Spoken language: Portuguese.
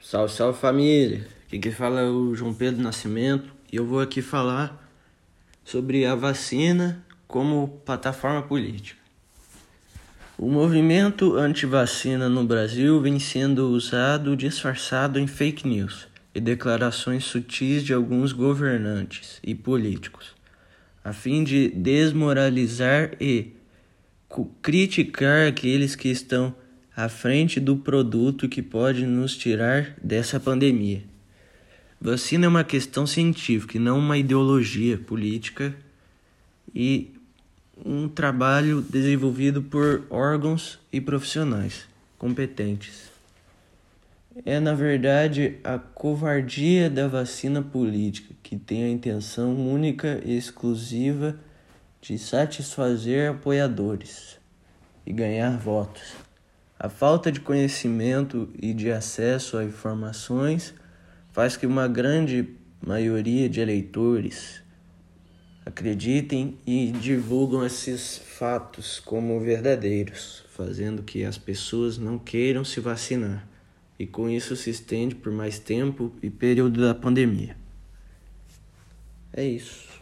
Salve, salve família! Aqui quem fala é o João Pedro Nascimento e eu vou aqui falar sobre a vacina como plataforma política. O movimento anti-vacina no Brasil vem sendo usado disfarçado em fake news e declarações sutis de alguns governantes e políticos, a fim de desmoralizar e criticar aqueles que estão à frente do produto que pode nos tirar dessa pandemia. Vacina é uma questão científica e não uma ideologia política e um trabalho desenvolvido por órgãos e profissionais competentes. É, na verdade, a covardia da vacina política, que tem a intenção única e exclusiva de satisfazer apoiadores e ganhar votos. A falta de conhecimento e de acesso a informações faz que uma grande maioria de eleitores acreditem e divulgam esses fatos como verdadeiros, fazendo que as pessoas não queiram se vacinar. E com isso se estende por mais tempo e período da pandemia. É isso.